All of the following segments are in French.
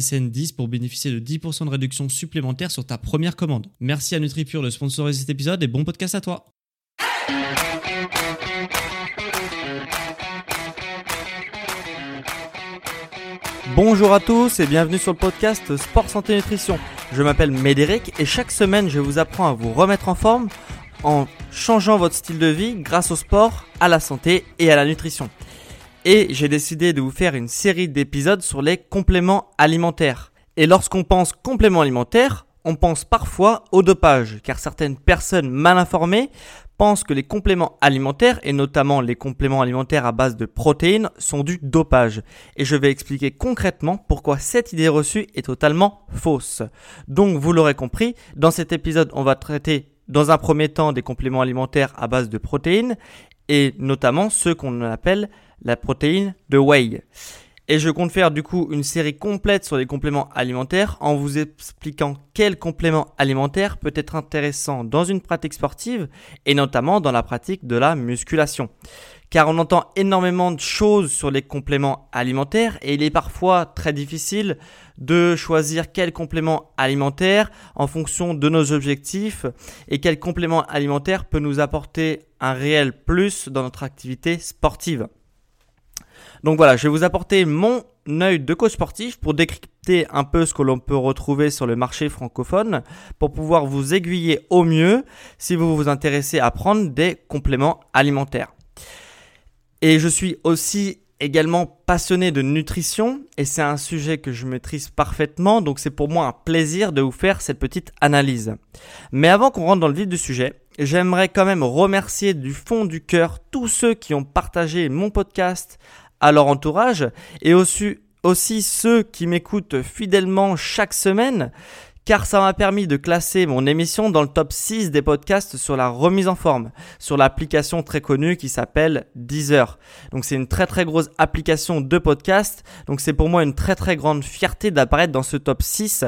SSN 10 pour bénéficier de 10% de réduction supplémentaire sur ta première commande. Merci à NutriPure de sponsoriser cet épisode et bon podcast à toi. Bonjour à tous et bienvenue sur le podcast Sport Santé Nutrition. Je m'appelle Médéric et chaque semaine je vous apprends à vous remettre en forme en changeant votre style de vie grâce au sport, à la santé et à la nutrition et j'ai décidé de vous faire une série d'épisodes sur les compléments alimentaires. Et lorsqu'on pense compléments alimentaires, on pense parfois au dopage, car certaines personnes mal informées pensent que les compléments alimentaires, et notamment les compléments alimentaires à base de protéines, sont du dopage. Et je vais expliquer concrètement pourquoi cette idée reçue est totalement fausse. Donc vous l'aurez compris, dans cet épisode on va traiter dans un premier temps des compléments alimentaires à base de protéines, et notamment ceux qu'on appelle la protéine de whey. Et je compte faire du coup une série complète sur les compléments alimentaires en vous expliquant quel complément alimentaire peut être intéressant dans une pratique sportive et notamment dans la pratique de la musculation. Car on entend énormément de choses sur les compléments alimentaires et il est parfois très difficile de choisir quel complément alimentaire en fonction de nos objectifs et quel complément alimentaire peut nous apporter un réel plus dans notre activité sportive. Donc voilà, je vais vous apporter mon œil de coach sportif pour décrypter un peu ce que l'on peut retrouver sur le marché francophone pour pouvoir vous aiguiller au mieux si vous vous intéressez à prendre des compléments alimentaires. Et je suis aussi également passionné de nutrition et c'est un sujet que je maîtrise parfaitement donc c'est pour moi un plaisir de vous faire cette petite analyse. Mais avant qu'on rentre dans le vif du sujet, j'aimerais quand même remercier du fond du cœur tous ceux qui ont partagé mon podcast à leur entourage et aussi, aussi ceux qui m'écoutent fidèlement chaque semaine car ça m'a permis de classer mon émission dans le top 6 des podcasts sur la remise en forme, sur l'application très connue qui s'appelle Deezer. Donc c'est une très très grosse application de podcast, donc c'est pour moi une très très grande fierté d'apparaître dans ce top 6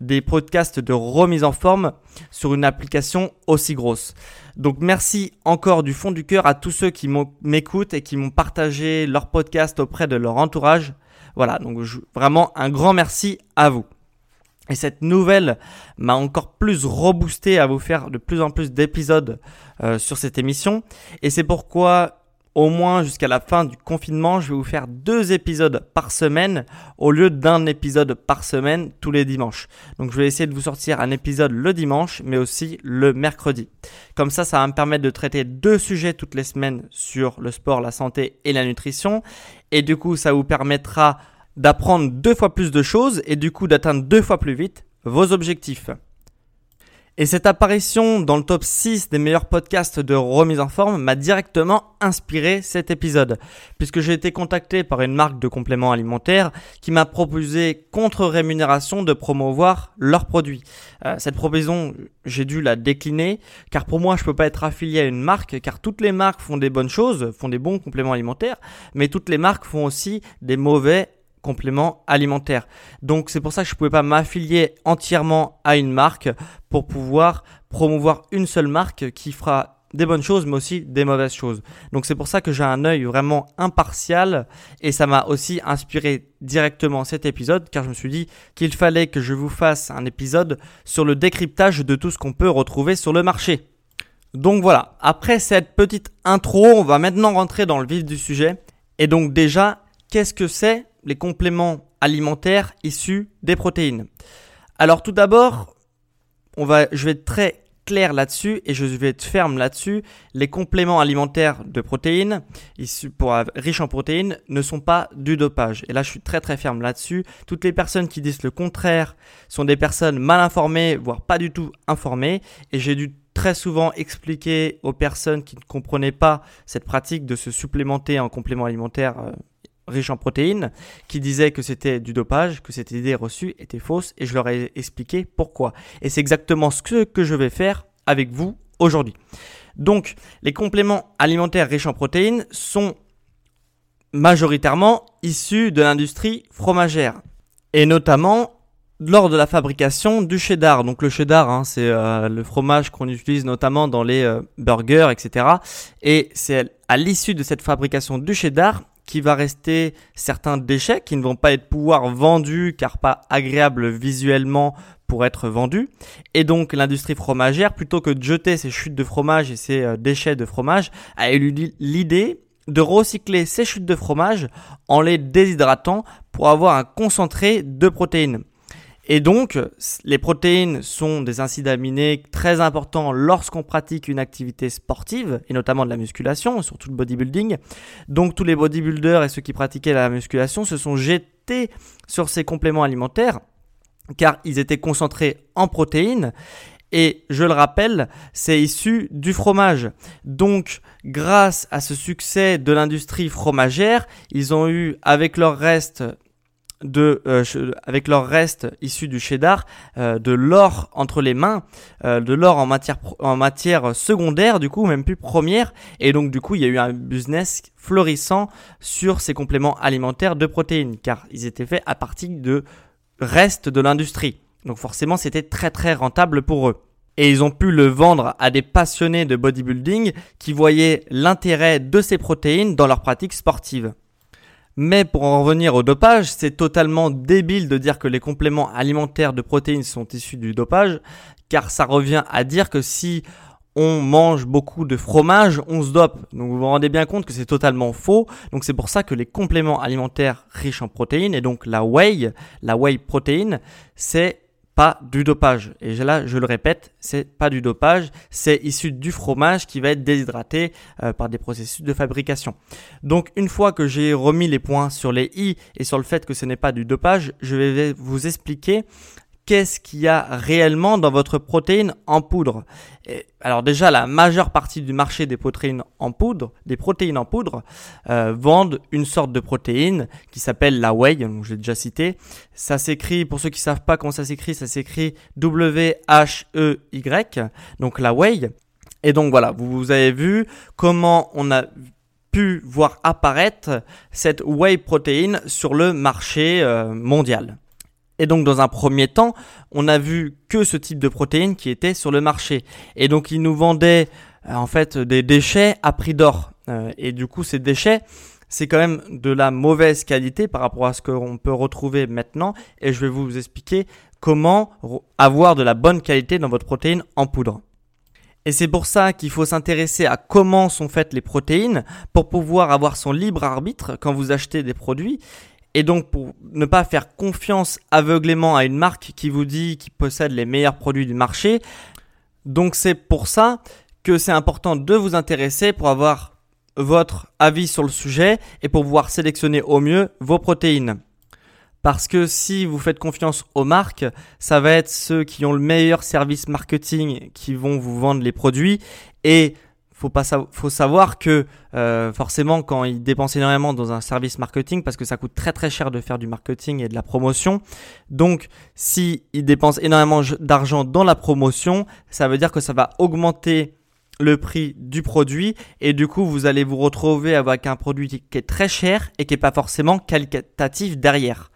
des podcasts de remise en forme sur une application aussi grosse. Donc merci encore du fond du cœur à tous ceux qui m'écoutent et qui m'ont partagé leur podcast auprès de leur entourage. Voilà, donc vraiment un grand merci à vous. Et cette nouvelle m'a encore plus reboosté à vous faire de plus en plus d'épisodes euh, sur cette émission. Et c'est pourquoi, au moins jusqu'à la fin du confinement, je vais vous faire deux épisodes par semaine au lieu d'un épisode par semaine tous les dimanches. Donc je vais essayer de vous sortir un épisode le dimanche, mais aussi le mercredi. Comme ça, ça va me permettre de traiter deux sujets toutes les semaines sur le sport, la santé et la nutrition. Et du coup, ça vous permettra d'apprendre deux fois plus de choses et du coup d'atteindre deux fois plus vite vos objectifs. Et cette apparition dans le top 6 des meilleurs podcasts de remise en forme m'a directement inspiré cet épisode, puisque j'ai été contacté par une marque de compléments alimentaires qui m'a proposé contre rémunération de promouvoir leurs produits. Euh, cette proposition, j'ai dû la décliner, car pour moi, je ne peux pas être affilié à une marque, car toutes les marques font des bonnes choses, font des bons compléments alimentaires, mais toutes les marques font aussi des mauvais complément alimentaire. Donc c'est pour ça que je ne pouvais pas m'affilier entièrement à une marque pour pouvoir promouvoir une seule marque qui fera des bonnes choses mais aussi des mauvaises choses. Donc c'est pour ça que j'ai un œil vraiment impartial et ça m'a aussi inspiré directement cet épisode car je me suis dit qu'il fallait que je vous fasse un épisode sur le décryptage de tout ce qu'on peut retrouver sur le marché. Donc voilà, après cette petite intro, on va maintenant rentrer dans le vif du sujet. Et donc déjà, qu'est-ce que c'est les compléments alimentaires issus des protéines. Alors tout d'abord, je vais être très clair là-dessus et je vais être ferme là-dessus. Les compléments alimentaires de protéines, issus pour, riches en protéines, ne sont pas du dopage. Et là, je suis très très ferme là-dessus. Toutes les personnes qui disent le contraire sont des personnes mal informées, voire pas du tout informées. Et j'ai dû très souvent expliquer aux personnes qui ne comprenaient pas cette pratique de se supplémenter en compléments alimentaires euh, riche en protéines, qui disaient que c'était du dopage, que cette idée reçue était fausse, et je leur ai expliqué pourquoi. Et c'est exactement ce que, je vais faire avec vous aujourd'hui. Donc, les compléments alimentaires riches en protéines sont majoritairement issus de l'industrie fromagère, et notamment lors de la fabrication du cheddar. Donc le cheddar, hein, c'est euh, le fromage qu'on utilise notamment dans les euh, burgers, etc. Et c'est à l'issue de cette fabrication du cheddar qui va rester certains déchets qui ne vont pas être pouvoir vendus car pas agréables visuellement pour être vendus. Et donc l'industrie fromagère, plutôt que de jeter ces chutes de fromage et ces euh, déchets de fromage, a eu l'idée de recycler ces chutes de fromage en les déshydratant pour avoir un concentré de protéines. Et donc, les protéines sont des acides aminés très importants lorsqu'on pratique une activité sportive, et notamment de la musculation, surtout le bodybuilding. Donc, tous les bodybuilders et ceux qui pratiquaient la musculation se sont jetés sur ces compléments alimentaires, car ils étaient concentrés en protéines. Et je le rappelle, c'est issu du fromage. Donc, grâce à ce succès de l'industrie fromagère, ils ont eu, avec leur reste, de, euh, avec leur reste issu du cheddar, euh, de l'or entre les mains, euh, de l'or en matière, en matière secondaire, du coup, même plus première. Et donc, du coup, il y a eu un business florissant sur ces compléments alimentaires de protéines, car ils étaient faits à partir de restes de l'industrie. Donc, forcément, c'était très très rentable pour eux. Et ils ont pu le vendre à des passionnés de bodybuilding qui voyaient l'intérêt de ces protéines dans leur pratique sportive. Mais pour en revenir au dopage, c'est totalement débile de dire que les compléments alimentaires de protéines sont issus du dopage, car ça revient à dire que si on mange beaucoup de fromage, on se dope. Donc vous vous rendez bien compte que c'est totalement faux. Donc c'est pour ça que les compléments alimentaires riches en protéines, et donc la whey, la whey protéine, c'est pas du dopage. Et là, je le répète, c'est pas du dopage, c'est issu du fromage qui va être déshydraté euh, par des processus de fabrication. Donc, une fois que j'ai remis les points sur les i et sur le fait que ce n'est pas du dopage, je vais vous expliquer qu'est-ce qu'il y a réellement dans votre protéine en poudre. alors déjà, la majeure partie du marché des protéines en poudre, des protéines en poudre, euh, vendent une sorte de protéine qui s'appelle la whey, donc je l'ai déjà cité. Ça s'écrit, pour ceux qui savent pas comment ça s'écrit, ça s'écrit W-H-E-Y, donc la whey. Et donc voilà, vous, avez vu comment on a pu voir apparaître cette whey protéine sur le marché euh, mondial. Et donc dans un premier temps, on a vu que ce type de protéines qui était sur le marché. Et donc ils nous vendaient euh, en fait des déchets à prix d'or. Euh, et du coup ces déchets, c'est quand même de la mauvaise qualité par rapport à ce qu'on peut retrouver maintenant. Et je vais vous expliquer comment avoir de la bonne qualité dans votre protéine en poudre. Et c'est pour ça qu'il faut s'intéresser à comment sont faites les protéines pour pouvoir avoir son libre arbitre quand vous achetez des produits et donc pour ne pas faire confiance aveuglément à une marque qui vous dit qu'il possède les meilleurs produits du marché. Donc c'est pour ça que c'est important de vous intéresser pour avoir votre avis sur le sujet et pour pouvoir sélectionner au mieux vos protéines. Parce que si vous faites confiance aux marques, ça va être ceux qui ont le meilleur service marketing qui vont vous vendre les produits et faut pas faut savoir que euh, forcément quand ils dépensent énormément dans un service marketing parce que ça coûte très très cher de faire du marketing et de la promotion. Donc si ils dépensent énormément d'argent dans la promotion, ça veut dire que ça va augmenter le prix du produit et du coup vous allez vous retrouver avec un produit qui est très cher et qui est pas forcément qualitatif derrière.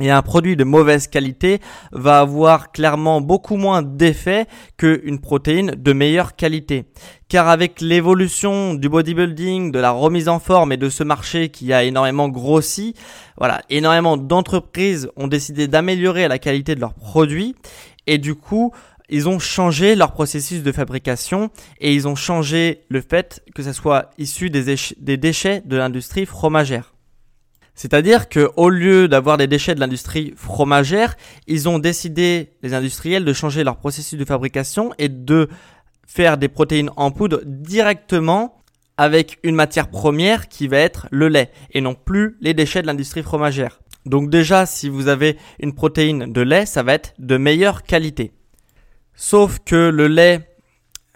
Et un produit de mauvaise qualité va avoir clairement beaucoup moins d'effet qu'une protéine de meilleure qualité. Car avec l'évolution du bodybuilding, de la remise en forme et de ce marché qui a énormément grossi, voilà, énormément d'entreprises ont décidé d'améliorer la qualité de leurs produits et du coup, ils ont changé leur processus de fabrication et ils ont changé le fait que ça soit issu des, des déchets de l'industrie fromagère. C'est-à-dire que au lieu d'avoir des déchets de l'industrie fromagère, ils ont décidé les industriels de changer leur processus de fabrication et de faire des protéines en poudre directement avec une matière première qui va être le lait et non plus les déchets de l'industrie fromagère. Donc déjà, si vous avez une protéine de lait, ça va être de meilleure qualité. Sauf que le lait,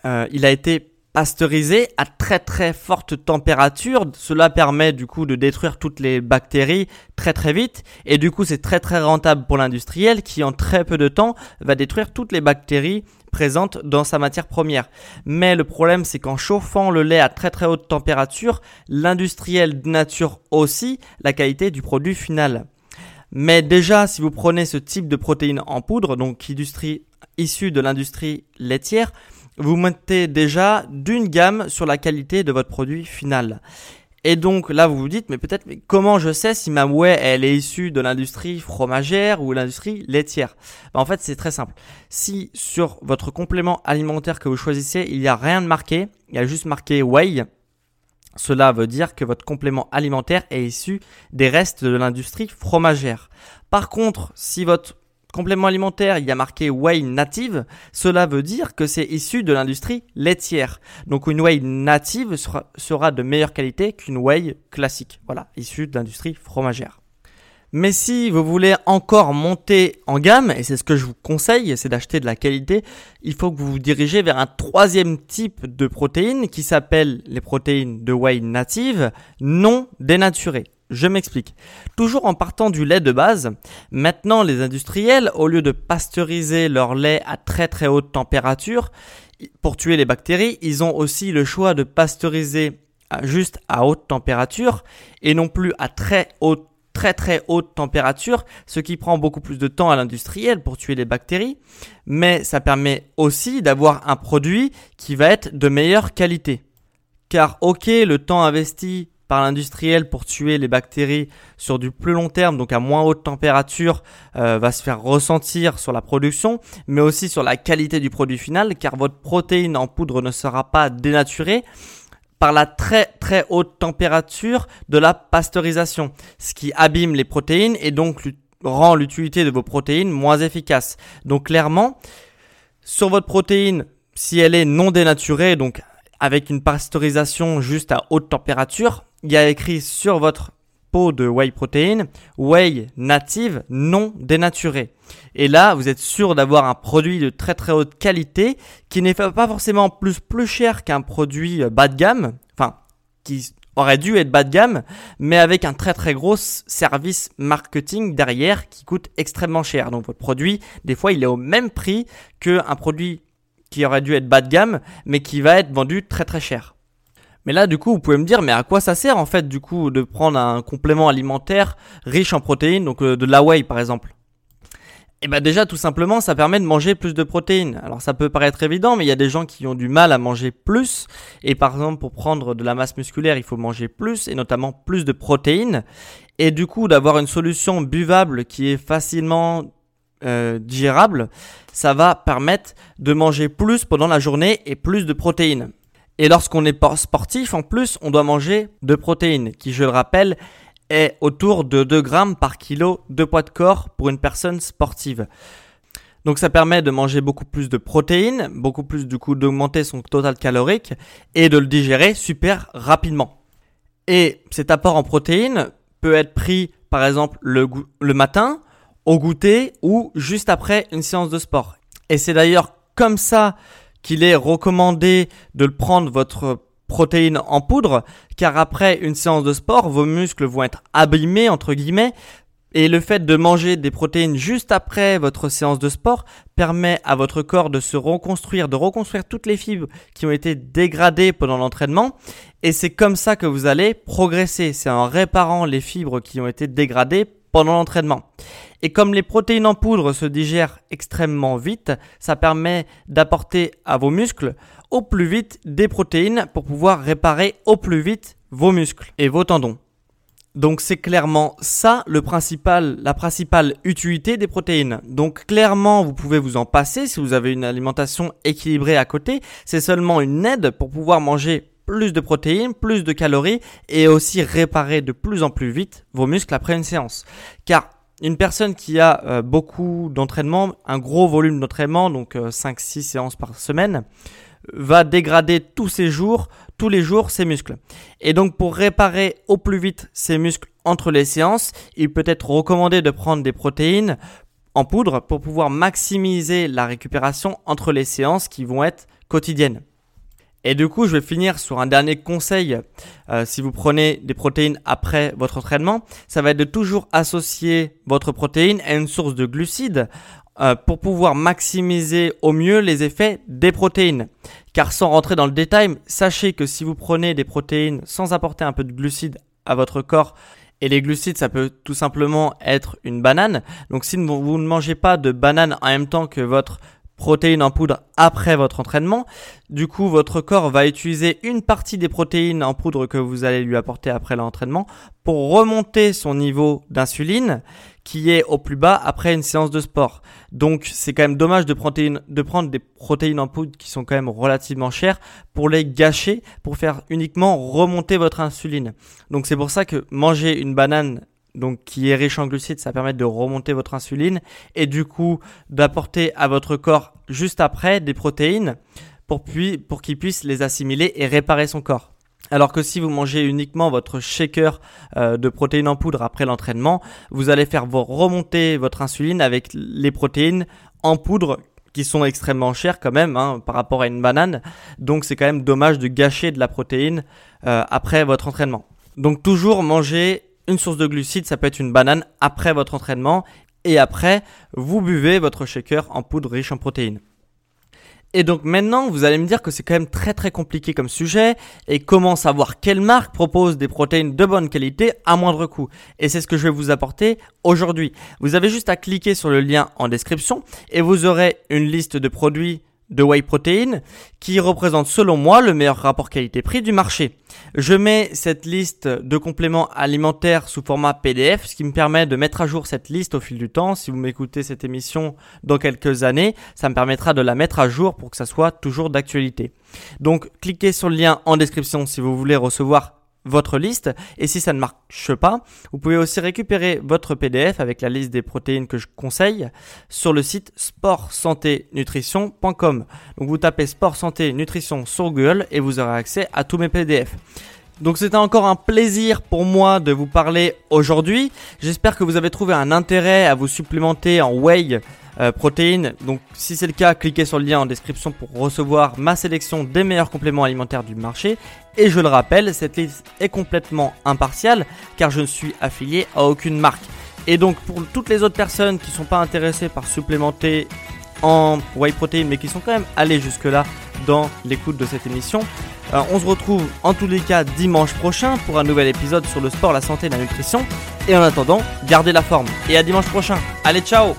euh, il a été pasteurisé à très très forte température. Cela permet du coup de détruire toutes les bactéries très très vite. Et du coup, c'est très très rentable pour l'industriel qui en très peu de temps va détruire toutes les bactéries présentes dans sa matière première. Mais le problème, c'est qu'en chauffant le lait à très très haute température, l'industriel nature aussi la qualité du produit final. Mais déjà, si vous prenez ce type de protéines en poudre, donc industrie, issue de l'industrie laitière, vous mettez déjà d'une gamme sur la qualité de votre produit final. Et donc là, vous vous dites, mais peut-être, mais comment je sais si ma whey, elle est issue de l'industrie fromagère ou l'industrie laitière? Ben, En fait, c'est très simple. Si sur votre complément alimentaire que vous choisissez, il n'y a rien de marqué, il y a juste marqué whey, cela veut dire que votre complément alimentaire est issu des restes de l'industrie fromagère. Par contre, si votre complément alimentaire, il y a marqué whey native, cela veut dire que c'est issu de l'industrie laitière. Donc une whey native sera, de meilleure qualité qu'une whey classique, voilà, issue de l'industrie fromagère. Mais si vous voulez encore monter en gamme, et c'est ce que je vous conseille, c'est d'acheter de la qualité, il faut que vous vous dirigez vers un troisième type de protéines qui s'appelle les protéines de whey native non dénaturées. Je m'explique. Toujours en partant du lait de base, maintenant les industriels, au lieu de pasteuriser leur lait à très très haute température pour tuer les bactéries, ils ont aussi le choix de pasteuriser juste à haute température et non plus à très haute très très haute température, ce qui prend beaucoup plus de temps à l'industriel pour tuer les bactéries, mais ça permet aussi d'avoir un produit qui va être de meilleure qualité. Car ok, le temps investi par l'industriel pour tuer les bactéries sur du plus long terme, donc à moins haute température, euh, va se faire ressentir sur la production, mais aussi sur la qualité du produit final, car votre protéine en poudre ne sera pas dénaturée par la très très haute température de la pasteurisation, ce qui abîme les protéines et donc rend l'utilité de vos protéines moins efficace. Donc clairement, sur votre protéine, si elle est non dénaturée, donc avec une pasteurisation juste à haute température, il y a écrit sur votre pot de whey protéine, whey native non dénaturée. Et là, vous êtes sûr d'avoir un produit de très très haute qualité qui n'est pas forcément plus plus cher qu'un produit euh, bas de gamme, enfin qui aurait dû être bas de gamme, mais avec un très très gros service marketing derrière qui coûte extrêmement cher. Donc votre produit, des fois, il est au même prix qu'un produit qui aurait dû être bas de gamme, mais qui va être vendu très très cher. Mais là, du coup, vous pouvez me dire, mais à quoi ça sert en fait, du coup, de prendre un complément alimentaire riche en protéines, donc euh, de la whey par exemple? Eh bien déjà tout simplement ça permet de manger plus de protéines. Alors ça peut paraître évident mais il y a des gens qui ont du mal à manger plus et par exemple pour prendre de la masse musculaire il faut manger plus et notamment plus de protéines et du coup d'avoir une solution buvable qui est facilement euh, digérable ça va permettre de manger plus pendant la journée et plus de protéines. Et lorsqu'on est sportif en plus on doit manger de protéines qui je le rappelle est autour de 2 grammes par kilo de poids de corps pour une personne sportive. Donc ça permet de manger beaucoup plus de protéines, beaucoup plus du coup d'augmenter son total calorique et de le digérer super rapidement. Et cet apport en protéines peut être pris par exemple le, le matin, au goûter ou juste après une séance de sport. Et c'est d'ailleurs comme ça qu'il est recommandé de le prendre votre protéines en poudre, car après une séance de sport, vos muscles vont être abîmés, entre guillemets, et le fait de manger des protéines juste après votre séance de sport permet à votre corps de se reconstruire, de reconstruire toutes les fibres qui ont été dégradées pendant l'entraînement. Et c'est comme ça que vous allez progresser. C'est en réparant les fibres qui ont été dégradées pendant l'entraînement. Et comme les protéines en poudre se digèrent extrêmement vite, ça permet d'apporter à vos muscles au plus vite des protéines pour pouvoir réparer au plus vite vos muscles et vos tendons. Donc c'est clairement ça le principal, la principale utilité des protéines. Donc clairement vous pouvez vous en passer si vous avez une alimentation équilibrée à côté. C'est seulement une aide pour pouvoir manger plus de protéines, plus de calories et aussi réparer de plus en plus vite vos muscles après une séance. Car une personne qui a euh, beaucoup d'entraînement, un gros volume d'entraînement, donc 5-6 euh, séances par semaine, va dégrader tous ses jours, tous les jours, ses muscles. Et donc pour réparer au plus vite ses muscles entre les séances, il peut être recommandé de prendre des protéines en poudre pour pouvoir maximiser la récupération entre les séances qui vont être quotidiennes. Et du coup, je vais finir sur un dernier conseil. Euh, si vous prenez des protéines après votre entraînement, ça va être de toujours associer votre protéine à une source de glucides euh, pour pouvoir maximiser au mieux les effets des protéines. Car sans rentrer dans le détail, sachez que si vous prenez des protéines sans apporter un peu de glucides à votre corps, et les glucides, ça peut tout simplement être une banane. Donc si vous ne mangez pas de banane en même temps que votre protéines en poudre après votre entraînement. Du coup, votre corps va utiliser une partie des protéines en poudre que vous allez lui apporter après l'entraînement pour remonter son niveau d'insuline qui est au plus bas après une séance de sport. Donc, c'est quand même dommage de, prendre des protéines en poudre qui sont quand même relativement chères pour les gâcher, pour faire uniquement remonter votre insuline. Donc, c'est pour ça que manger une banane donc qui est riche en glucides, ça permet de remonter votre insuline et du coup d'apporter à votre corps juste après des protéines pour, puis, pour qu'il puisse les assimiler et réparer son corps. Alors que si vous mangez uniquement votre shaker euh, de protéines en poudre après l'entraînement, vous allez faire remonter votre insuline avec les protéines en poudre qui sont extrêmement chères quand même hein, par rapport à une banane. Donc c'est quand même dommage de gâcher de la protéine euh, après votre entraînement. Donc toujours manger une source de glucides, ça peut être une banane après votre entraînement et après, vous buvez votre shaker en poudre riche en protéines. Et donc maintenant, vous allez me dire que c'est quand même très très compliqué comme sujet et comment savoir quelle marque propose des protéines de bonne qualité à moindre coût. Et c'est ce que je vais vous apporter aujourd'hui. Vous avez juste à cliquer sur le lien en description et vous aurez une liste de produits de whey protein qui représente selon moi le meilleur rapport qualité-prix du marché. Je mets cette liste de compléments alimentaires sous format PDF, ce qui me permet de mettre à jour cette liste au fil du temps. Si vous m'écoutez cette émission dans quelques années, ça me permettra de la mettre à jour pour que ça soit toujours d'actualité. Donc cliquez sur le lien en description si vous voulez recevoir votre liste. Et si ça ne marche pas, vous pouvez aussi récupérer votre PDF avec la liste des protéines que je conseille sur le site sportsanténutrition.com. Donc vous tapez sport santé nutrition sur Google et vous aurez accès à tous mes PDF. Donc c'était encore un plaisir pour moi de vous parler aujourd'hui. J'espère que vous avez trouvé un intérêt à vous supplémenter en whey euh, protéines. Donc si c'est le cas, cliquez sur le lien en description pour recevoir ma sélection des meilleurs compléments alimentaires du marché. Et je le rappelle, cette liste est complètement impartiale car je ne suis affilié à aucune marque. Et donc pour toutes les autres personnes qui ne sont pas intéressées par supplémenter en whey protein mais qui sont quand même allées jusque là dans l'écoute de cette émission, on se retrouve en tous les cas dimanche prochain pour un nouvel épisode sur le sport, la santé et la nutrition. Et en attendant, gardez la forme. Et à dimanche prochain. Allez, ciao